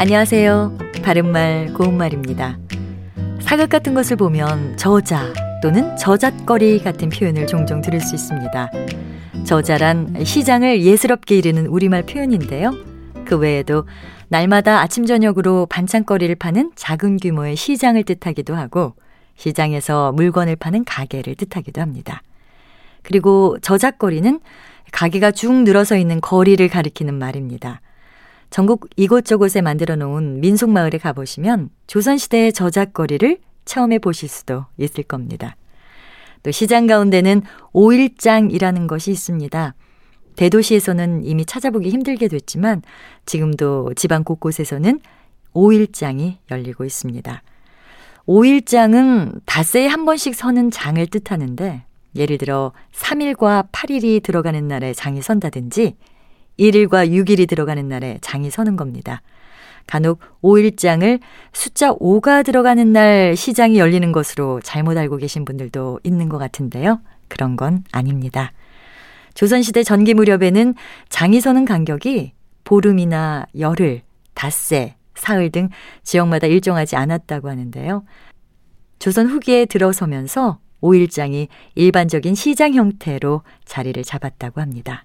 안녕하세요. 바른말 고운말입니다. 사극 같은 것을 보면 저자 또는 저잣거리 같은 표현을 종종 들을 수 있습니다. 저자란 시장을 예스럽게 이르는 우리말 표현인데요. 그 외에도 날마다 아침 저녁으로 반찬거리를 파는 작은 규모의 시장을 뜻하기도 하고 시장에서 물건을 파는 가게를 뜻하기도 합니다. 그리고 저잣거리는 가게가 쭉 늘어서 있는 거리를 가리키는 말입니다. 전국 이곳저곳에 만들어 놓은 민속마을에 가보시면 조선시대의 저잣거리를 처음에 보실 수도 있을 겁니다. 또 시장 가운데는 오일장이라는 것이 있습니다. 대도시에서는 이미 찾아보기 힘들게 됐지만 지금도 지방 곳곳에서는 오일장이 열리고 있습니다. 오일장은 닷새에 한 번씩 서는 장을 뜻하는데 예를 들어 3일과 8일이 들어가는 날에 장이 선다든지 1일과 6일이 들어가는 날에 장이 서는 겁니다. 간혹 5일장을 숫자 5가 들어가는 날 시장이 열리는 것으로 잘못 알고 계신 분들도 있는 것 같은데요. 그런 건 아닙니다. 조선시대 전기 무렵에는 장이 서는 간격이 보름이나 열흘, 닷새, 사흘 등 지역마다 일정하지 않았다고 하는데요. 조선 후기에 들어서면서 5일장이 일반적인 시장 형태로 자리를 잡았다고 합니다.